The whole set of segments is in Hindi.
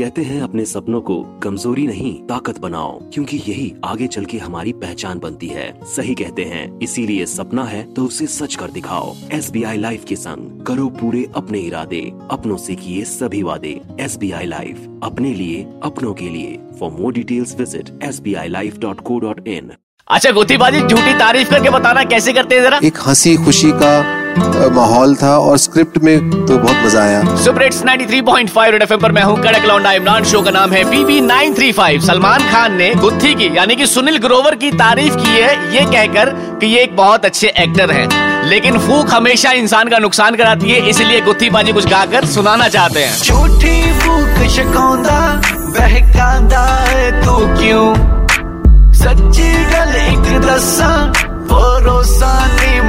कहते हैं अपने सपनों को कमज़ोरी नहीं ताकत बनाओ क्योंकि यही आगे चल के हमारी पहचान बनती है। सही कहते हैं इसीलिए सपना है तो उसे सच कर दिखाओ। एस बी आई लाइफ के संग करो पूरे अपने इरादे अपनों से किए सभी वादे। एस बी आई लाइफ अपने लिए अपनों के लिए। For more details visit S B I life dot co dot in अच्छा गोतीबाजी झूठी तारीफ़ करके बताना कैसे करते हैं जरा? एक हँसी खुशी का माहौल था और स्क्रिप्ट में तो बहुत मज़ा आया। सुपर हिट्स 93.5 रेड एफएम पर मैं हूँ कड़क लौंडा इमरान शो का नाम है बीबी 935 सलमान खान ने गुत्थी की यानी कि सुनील ग्रोवर की तारीफ़ की है ये कहकर कि ये एक बहुत अच्छे एक्टर हैं। लेकिन फूक हमेशा इंसान का नुकसान कराती है इसलिए गुत्थी बाजी कुछ गाकर सुनाना चाहते हैं। झूठी फूक शकौंदा बहकांदा है तू क्यों? सच्ची गल एक दसा भरोसा नहीं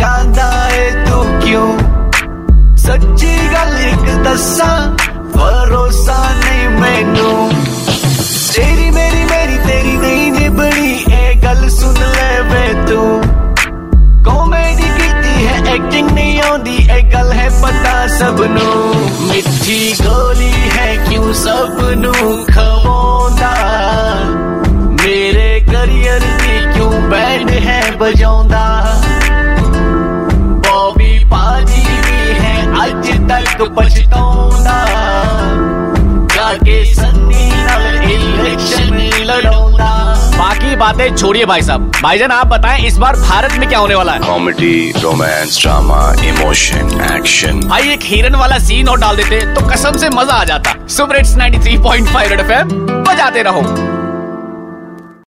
याद तू तो क्यों? सच्ची गल एक दसा भरोसा नहीं मैनू। तेरी मेरी मेरी तेरी नहीं ए गल सुन ले वे तू। कॉमेडी की है एक्टिंग नहीं आती ए गल है पता सबनू। मिठी गोली है क्यों सबनू? खवांदा मेरे करियर दी क्यों बैंड है बजांदा बाकी बातें छोड़िए भाई साहब। भाईजान आप बताएँ इस बार भारत में क्या होने वाला है? Comedy romance drama emotion action भाई एक हिरन वाला सीन और डाल देते तो कसम से मज़ा आ जाता। सुपर हिट्स 93.5 रेड एफएम बजाते रहो।